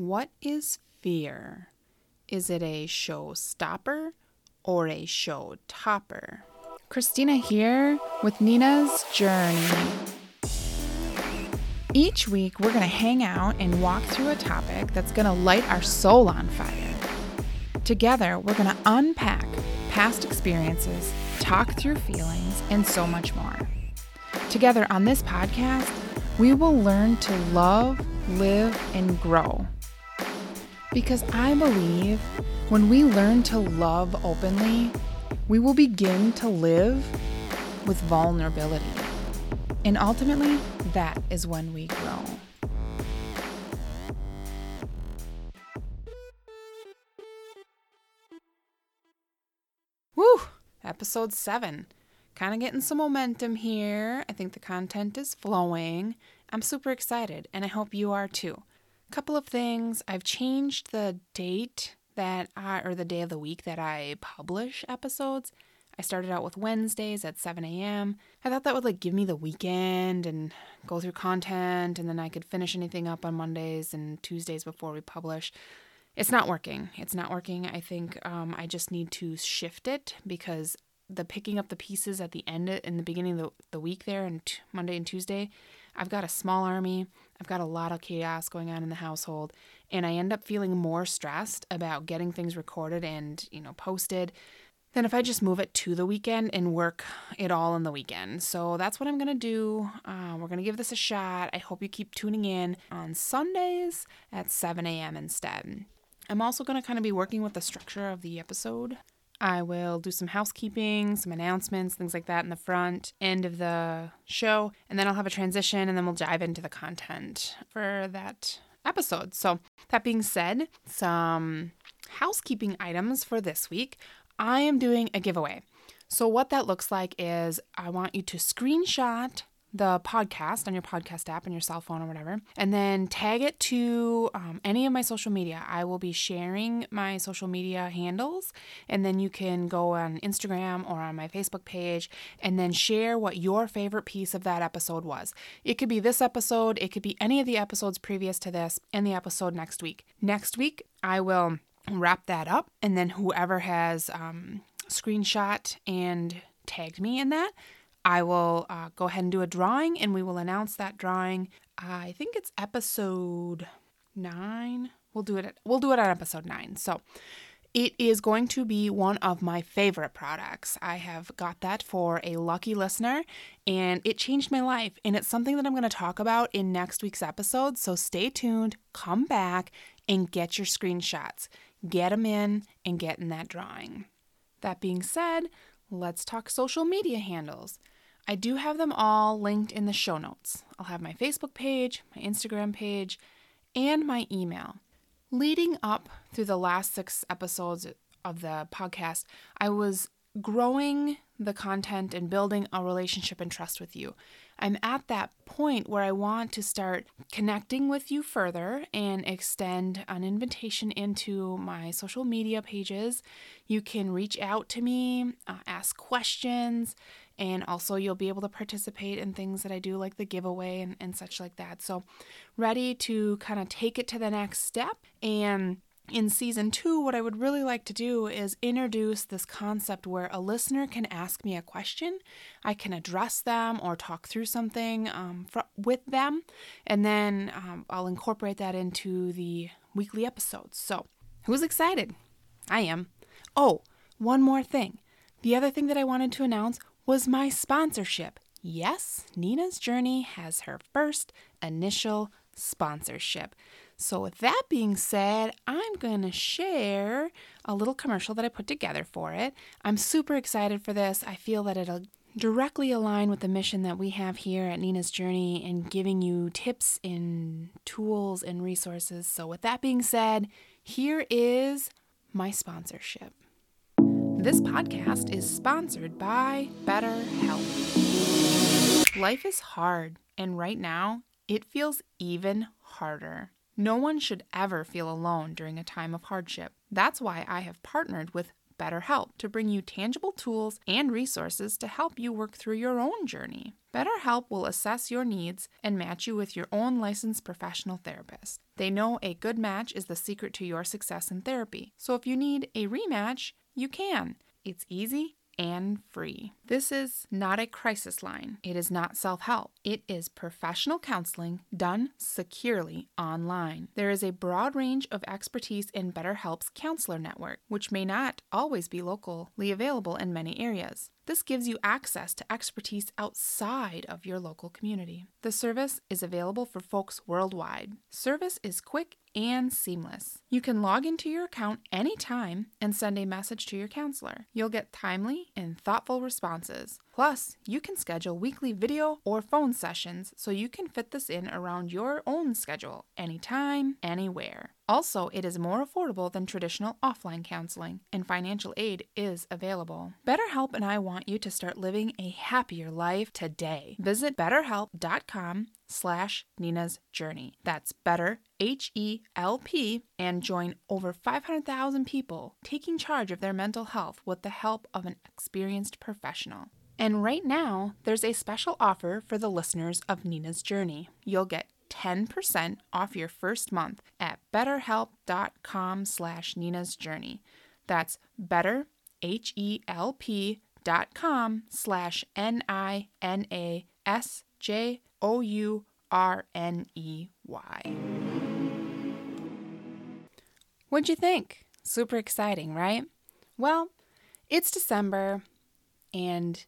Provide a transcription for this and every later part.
What is fear? Is it a show stopper or a show topper? Christina here with Nina's Journey. Each week, we're going to hang out and walk through a topic that's going to light our soul on fire. Together, we're going to unpack past experiences, talk through feelings, and so much more. Together on this podcast, we will learn to love, live, and grow. Because I believe when we learn to love openly, we will begin to live with vulnerability. And ultimately, that is when we grow. Woo! Episode 7. Kind of getting some momentum here. I think the content is flowing. I'm super excited, and I hope you are too. Couple of things. I've changed the date that I, or the day of the week that I publish episodes. I started out with Wednesdays at 7 a.m. I thought that would like give me the weekend and go through content, and then I could finish anything up on Mondays and Tuesdays before we publish. It's not working. It's not working. I think um, I just need to shift it because the picking up the pieces at the end in the beginning of the, the week there and t- Monday and Tuesday, I've got a small army. I've got a lot of chaos going on in the household, and I end up feeling more stressed about getting things recorded and, you know, posted than if I just move it to the weekend and work it all in the weekend. So that's what I'm to do. Uh, we're to give this a shot. I hope you keep tuning in on Sundays at 7 a.m. instead. I'm also going to kind of be working with the structure of the episode. I will do some housekeeping, some announcements, things like that in the front end of the show, and then I'll have a transition and then we'll dive into the content for that episode. So, that being said, some housekeeping items for this week. I am doing a giveaway. So, what that looks like is I want you to screenshot the podcast on your podcast app on your cell phone or whatever, and then tag it to um, any of my social media. I will be sharing my social media handles, and then you can go on Instagram or on my Facebook page and then share what your favorite piece of that episode was. It could be this episode, it could be any of the episodes previous to this, and the episode next week. Next week, I will wrap that up, and then whoever has um, screenshot and tagged me in that, I will uh, go ahead and do a drawing, and we will announce that drawing. I think it's episode nine. We'll do it. At, we'll do it on episode nine. So. It is going to be one of my favorite products. I have got that for a lucky listener and it changed my life. And it's something that I'm going to talk about in next week's episode. So stay tuned, come back, and get your screenshots get them in, and get in that drawing. That being said, let's talk social media handles. I do have them all linked in the show notes. I'll have my Facebook page, my Instagram page, and my email. Leading up through the last six episodes of the podcast, I was growing the content and building a relationship and trust with you. I'm at that point where I want to start connecting with you further and extend an invitation into my social media pages. You can reach out to me, uh, ask questions, and also you'll be able to participate in things that I do, like the giveaway and, and such like that. So, ready to kind of take it to the next step and in season two, what I would really like to do is introduce this concept where a listener can ask me a question. I can address them or talk through something um, fr- with them, and then um, I'll incorporate that into the weekly episodes. So, who's excited? I am. Oh, one more thing. The other thing that I wanted to announce was my sponsorship. Yes, Nina's Journey has her first initial sponsorship. So, with that being said, I'm going to share a little commercial that I put together for it. I'm super excited for this. I feel that it'll directly align with the mission that we have here at Nina's Journey and giving you tips and tools and resources. So, with that being said, here is my sponsorship. This podcast is sponsored by BetterHelp. Life is hard, and right now, it feels even harder. No one should ever feel alone during a time of hardship. That's why I have partnered with BetterHelp to bring you tangible tools and resources to help you work through your own journey. BetterHelp will assess your needs and match you with your own licensed professional therapist. They know a good match is the secret to your success in therapy. So if you need a rematch, you can. It's easy and free. This is not a crisis line. It is not self help. It is professional counseling done securely online. There is a broad range of expertise in BetterHelp's counselor network, which may not always be locally available in many areas. This gives you access to expertise outside of your local community. The service is available for folks worldwide. Service is quick and seamless. You can log into your account anytime and send a message to your counselor. You'll get timely and thoughtful responses. Plus, you can schedule weekly video or phone sessions so you can fit this in around your own schedule anytime, anywhere. Also, it is more affordable than traditional offline counseling, and financial aid is available. BetterHelp and I want you to start living a happier life today. Visit betterhelp.com slash Nina's Journey. That's better, H-E-L-P, and join over 500,000 people taking charge of their mental health with the help of an experienced professional. And right now, there's a special offer for the listeners of Nina's Journey. You'll get 10% off your first month at betterhelp.com slash Nina's Journey. That's better, H-E-L-P dot com slash N-I-N-A-S-J-O-U-R-N-E-Y. What'd you think? Super exciting, right? Well, it's December and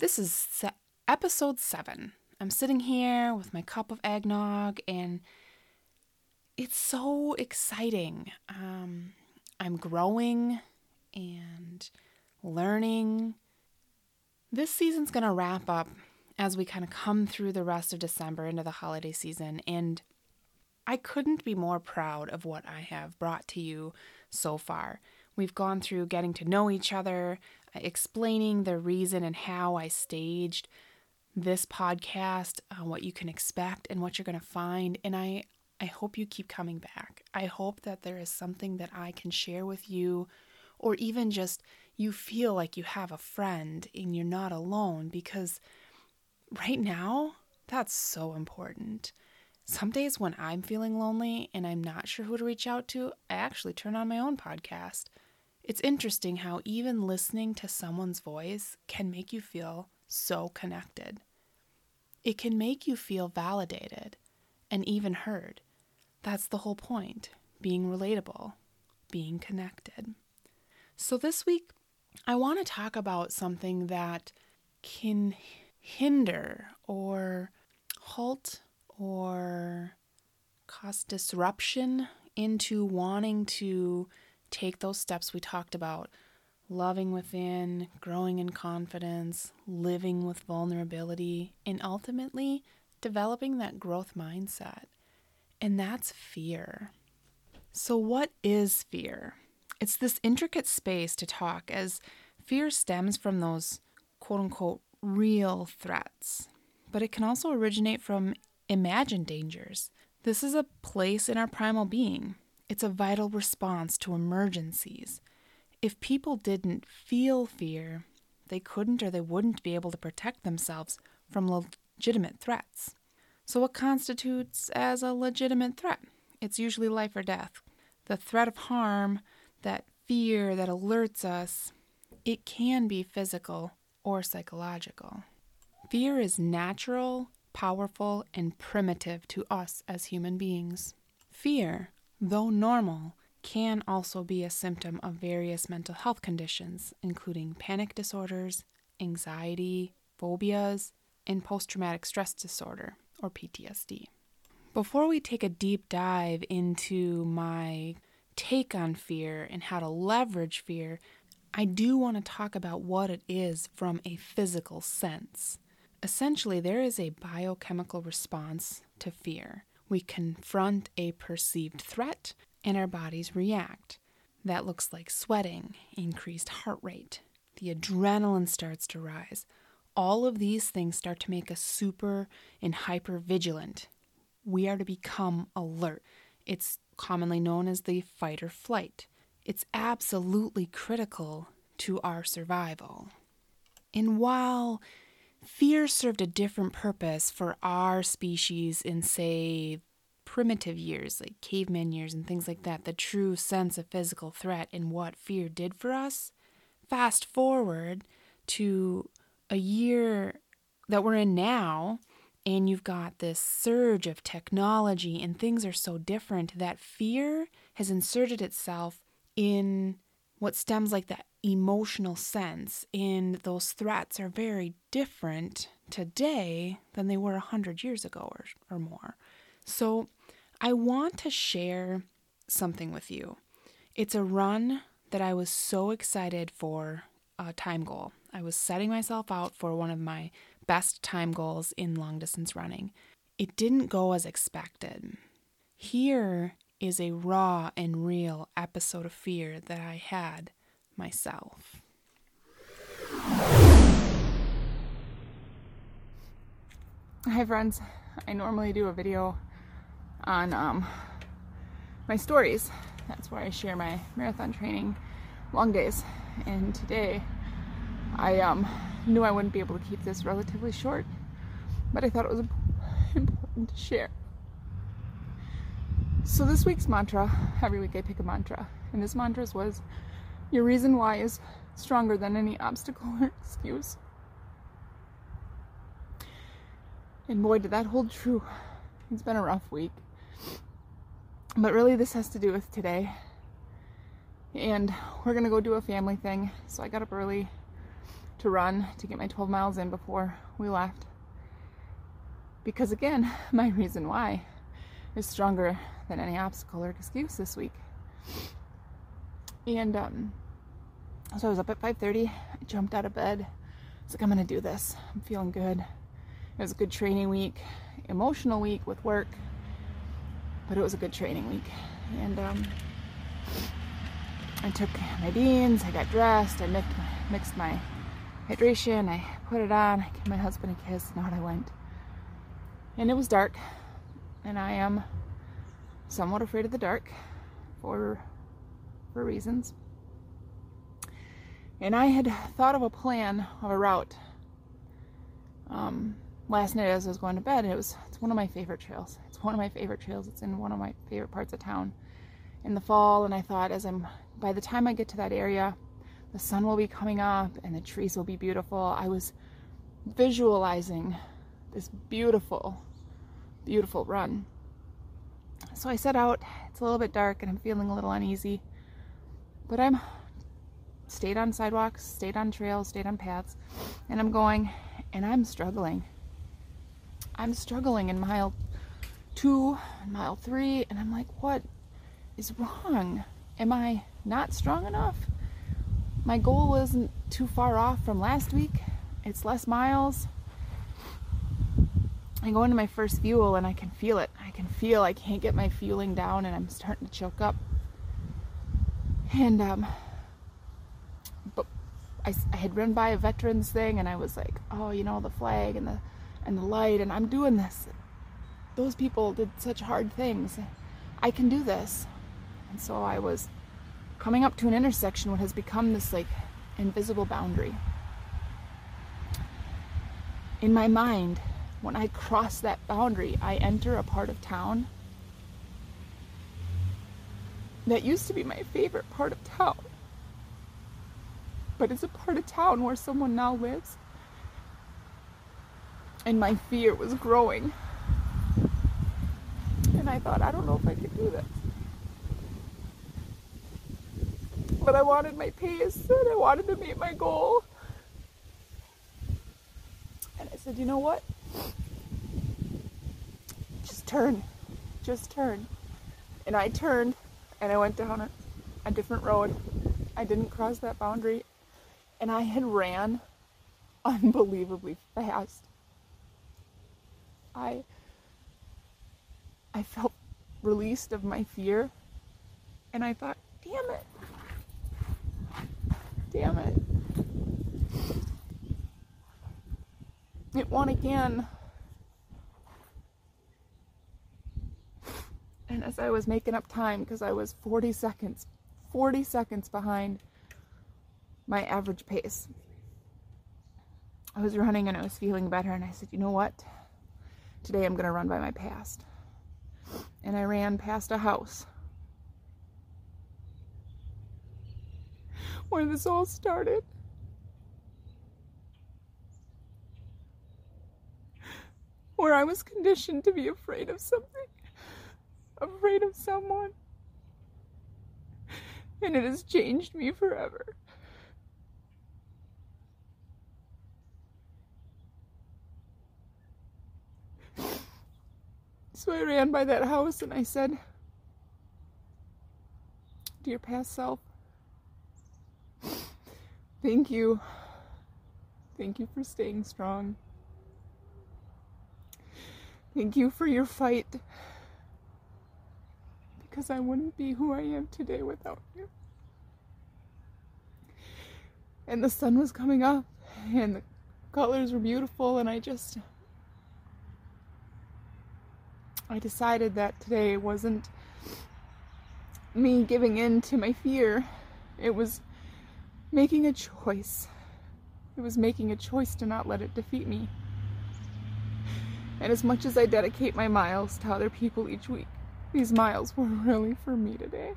this is se- episode seven. I'm sitting here with my cup of eggnog, and it's so exciting. Um, I'm growing and learning. This season's going to wrap up as we kind of come through the rest of December into the holiday season, and I couldn't be more proud of what I have brought to you so far. We've gone through getting to know each other, explaining the reason and how I staged this podcast, uh, what you can expect and what you're going to find. And I, I hope you keep coming back. I hope that there is something that I can share with you, or even just you feel like you have a friend and you're not alone because right now, that's so important. Some days when I'm feeling lonely and I'm not sure who to reach out to, I actually turn on my own podcast. It's interesting how even listening to someone's voice can make you feel so connected. It can make you feel validated and even heard. That's the whole point being relatable, being connected. So, this week, I want to talk about something that can hinder or halt or cause disruption into wanting to take those steps we talked about loving within, growing in confidence, living with vulnerability, and ultimately developing that growth mindset. And that's fear. So, what is fear? It's this intricate space to talk as fear stems from those quote unquote real threats, but it can also originate from imagined dangers. This is a place in our primal being. It's a vital response to emergencies. If people didn't feel fear, they couldn't or they wouldn't be able to protect themselves from legitimate threats. So, what constitutes as a legitimate threat? It's usually life or death. The threat of harm, that fear that alerts us, it can be physical or psychological. Fear is natural, powerful, and primitive to us as human beings. Fear, though normal, can also be a symptom of various mental health conditions, including panic disorders, anxiety, phobias, and post traumatic stress disorder, or PTSD. Before we take a deep dive into my take on fear and how to leverage fear, I do want to talk about what it is from a physical sense. Essentially, there is a biochemical response to fear. We confront a perceived threat and our bodies react. That looks like sweating, increased heart rate, the adrenaline starts to rise. All of these things start to make us super and hyper vigilant. We are to become alert. It's commonly known as the fight or flight. it's absolutely critical to our survival. And while fear served a different purpose for our species in, say, primitive years, like caveman years and things like that, the true sense of physical threat and what fear did for us, fast forward to a year that we're in now, and you've got this surge of technology, and things are so different that fear has inserted itself in what stems like that emotional sense. And those threats are very different today than they were a hundred years ago or, or more. So I want to share something with you. It's a run that I was so excited for a time goal. I was setting myself out for one of my best time goals in long distance running. It didn't go as expected. Here is a raw and real episode of fear that I had myself. Hi, friends. I normally do a video on um, my stories. That's where I share my marathon training long days. And today I um, knew I wouldn't be able to keep this relatively short, but I thought it was important to share. So this week's mantra, every week I pick a mantra, and this mantra was, your reason why is stronger than any obstacle or excuse. And boy, did that hold true. It's been a rough week. But really, this has to do with today. And we're going to go do a family thing. So I got up early to run to get my 12 miles in before we left. Because again, my reason why is stronger than any obstacle or excuse this week. And um, so I was up at 5:30. I jumped out of bed. I was like, I'm gonna do this. I'm feeling good. It was a good training week, emotional week with work, but it was a good training week. And um, I took my beans. I got dressed. I mixed my, mixed my hydration. I put it on. I gave my husband a kiss, and out I went. And it was dark, and I am somewhat afraid of the dark for for reasons. And I had thought of a plan of a route um, last night as I was going to bed. It was it's one of my favorite trails. It's one of my favorite trails. It's in one of my favorite parts of town in the fall. And I thought as I'm by the time I get to that area, the sun will be coming up and the trees will be beautiful. I was visualizing this beautiful, beautiful run. So I set out. It's a little bit dark and I'm feeling a little uneasy. But I'm stayed on sidewalks, stayed on trails, stayed on paths, and I'm going and I'm struggling. I'm struggling in mile two, mile three, and I'm like, what is wrong? Am I not strong enough? My goal isn't too far off from last week. It's less miles. I go into my first fuel and I can feel it. Can feel I can't get my fueling down and I'm starting to choke up. And um, but I, I had run by a veterans thing, and I was like, oh, you know, the flag and the and the light, and I'm doing this. Those people did such hard things. I can do this. And so I was coming up to an intersection, what has become this like invisible boundary. In my mind, when I cross that boundary, I enter a part of town that used to be my favorite part of town. But it's a part of town where someone now lives. And my fear was growing. And I thought, I don't know if I could do this. But I wanted my pace and I wanted to meet my goal. And I said, you know what? Just turn. Just turn. And I turned and I went down a, a different road. I didn't cross that boundary, and I had ran unbelievably fast. I I felt released of my fear, and I thought, damn it. Damn it. It won again. And as I was making up time, because I was 40 seconds 40 seconds behind my average pace. I was running and I was feeling better, and I said, you know what? Today I'm going to run by my past. And I ran past a house where this all started. Where I was conditioned to be afraid of something, afraid of someone. And it has changed me forever. So I ran by that house and I said, Dear past self, thank you. Thank you for staying strong. Thank you for your fight. Because I wouldn't be who I am today without you. And the sun was coming up, and the colors were beautiful, and I just I decided that today wasn't me giving in to my fear. It was making a choice. It was making a choice to not let it defeat me. And as much as I dedicate my miles to other people each week, these miles were really for me today.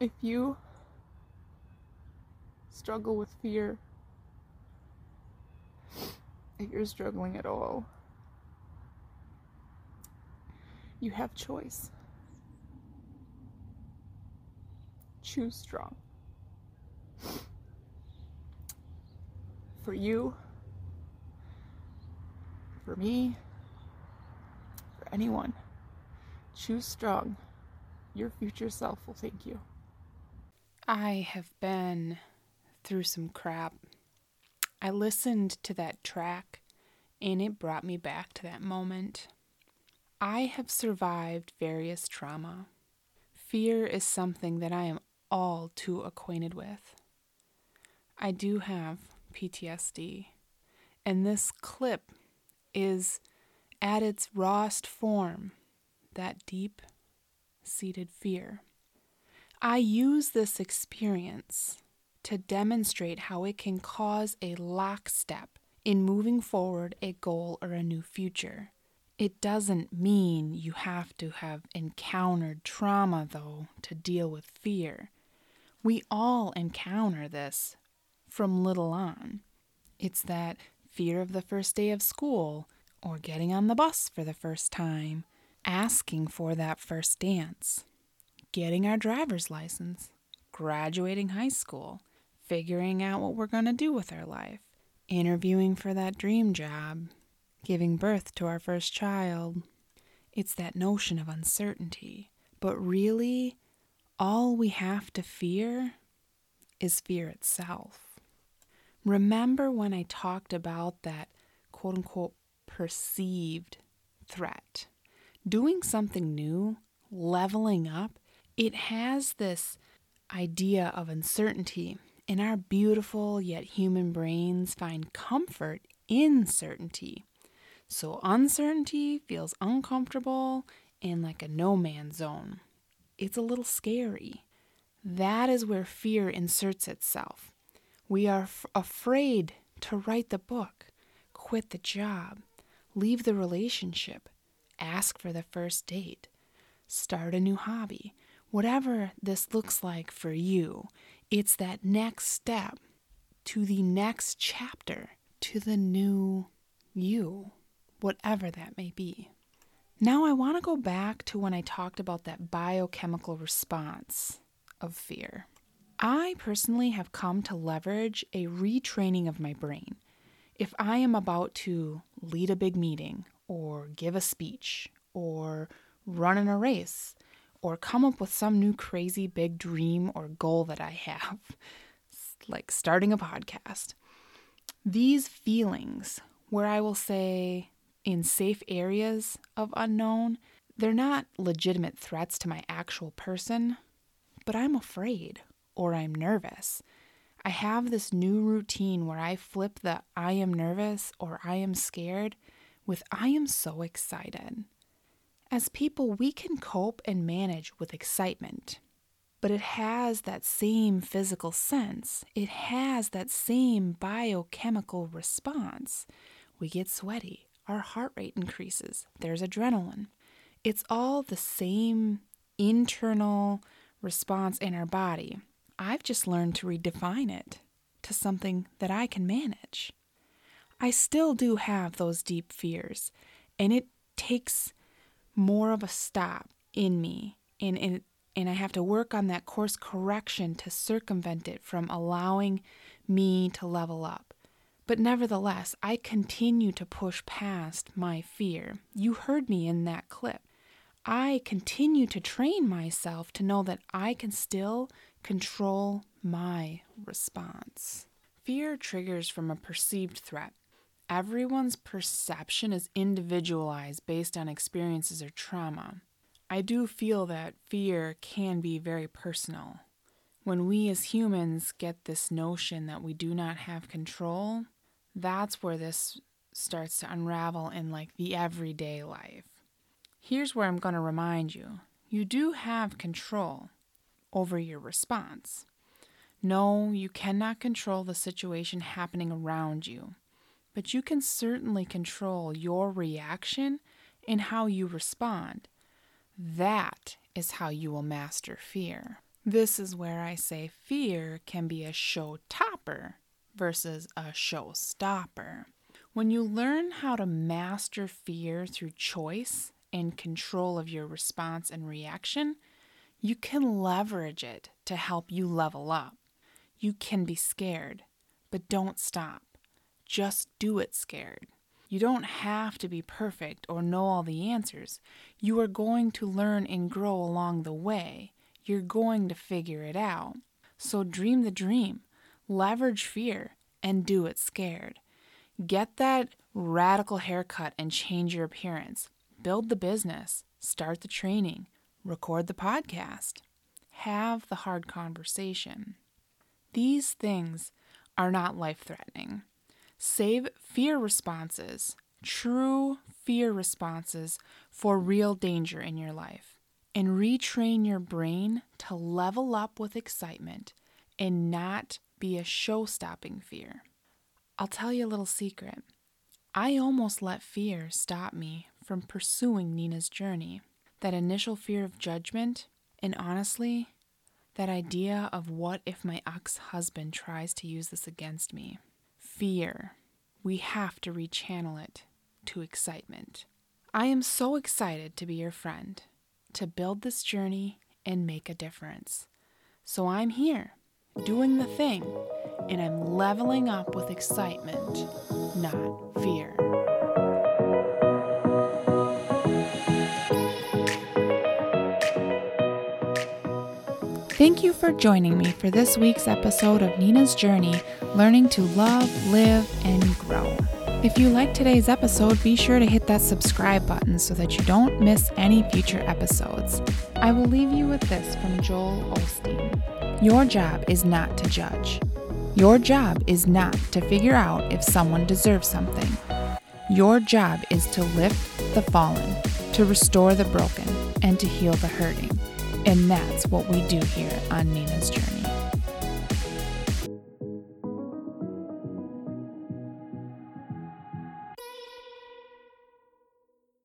If you struggle with fear, if you're struggling at all, you have choice. Choose strong. For you, for me, for anyone, choose strong. Your future self will thank you. I have been through some crap I listened to that track and it brought me back to that moment. I have survived various trauma. Fear is something that I am all too acquainted with. I do have PTSD, and this clip is at its rawest form that deep seated fear. I use this experience to demonstrate how it can cause a lockstep in moving forward a goal or a new future. It doesn't mean you have to have encountered trauma, though, to deal with fear. We all encounter this from little on. It's that fear of the first day of school, or getting on the bus for the first time, asking for that first dance, getting our driver's license, graduating high school, figuring out what we're going to do with our life, interviewing for that dream job, giving birth to our first child. It's that notion of uncertainty. But really, all we have to fear is fear itself. Remember when I talked about that quote unquote perceived threat? Doing something new, leveling up, it has this idea of uncertainty and our beautiful yet human brains find comfort in certainty. So uncertainty feels uncomfortable and like a no man's zone. It's a little scary. That is where fear inserts itself. We are f- afraid to write the book, quit the job, leave the relationship, ask for the first date, start a new hobby. Whatever this looks like for you, it's that next step to the next chapter, to the new you, whatever that may be. Now, I want to go back to when I talked about that biochemical response of fear. I personally have come to leverage a retraining of my brain. If I am about to lead a big meeting, or give a speech, or run in a race, or come up with some new crazy big dream or goal that I have, like starting a podcast. These feelings, where I will say in safe areas of unknown, they're not legitimate threats to my actual person, but I'm afraid or I'm nervous. I have this new routine where I flip the I am nervous or I am scared with I am so excited. As people, we can cope and manage with excitement, but it has that same physical sense. It has that same biochemical response. We get sweaty, our heart rate increases, there's adrenaline. It's all the same internal response in our body. I've just learned to redefine it to something that I can manage. I still do have those deep fears, and it takes more of a stop in me, and, and, and I have to work on that course correction to circumvent it from allowing me to level up. But nevertheless, I continue to push past my fear. You heard me in that clip. I continue to train myself to know that I can still control my response. Fear triggers from a perceived threat. Everyone's perception is individualized based on experiences or trauma. I do feel that fear can be very personal. When we as humans get this notion that we do not have control, that's where this starts to unravel in like the everyday life. Here's where I'm going to remind you you do have control over your response. No, you cannot control the situation happening around you, but you can certainly control your reaction and how you respond. That is how you will master fear. This is where I say fear can be a show topper versus a show stopper. When you learn how to master fear through choice and control of your response and reaction, you can leverage it to help you level up. You can be scared, but don't stop. Just do it scared. You don't have to be perfect or know all the answers. You are going to learn and grow along the way. You're going to figure it out. So dream the dream, leverage fear, and do it scared. Get that radical haircut and change your appearance. Build the business, start the training, record the podcast, have the hard conversation. These things are not life threatening. Save fear responses, true fear responses, for real danger in your life. And retrain your brain to level up with excitement and not be a show stopping fear. I'll tell you a little secret. I almost let fear stop me from pursuing Nina's journey. That initial fear of judgment, and honestly, that idea of what if my ex husband tries to use this against me. Fear. We have to rechannel it to excitement. I am so excited to be your friend, to build this journey and make a difference. So I'm here, doing the thing, and I'm leveling up with excitement, not fear. Thank you for joining me for this week's episode of Nina's Journey Learning to Love, Live, and Grow. If you like today's episode, be sure to hit that subscribe button so that you don't miss any future episodes. I will leave you with this from Joel Osteen Your job is not to judge. Your job is not to figure out if someone deserves something. Your job is to lift the fallen, to restore the broken, and to heal the hurting. And that's what we do here on Nina's Journey.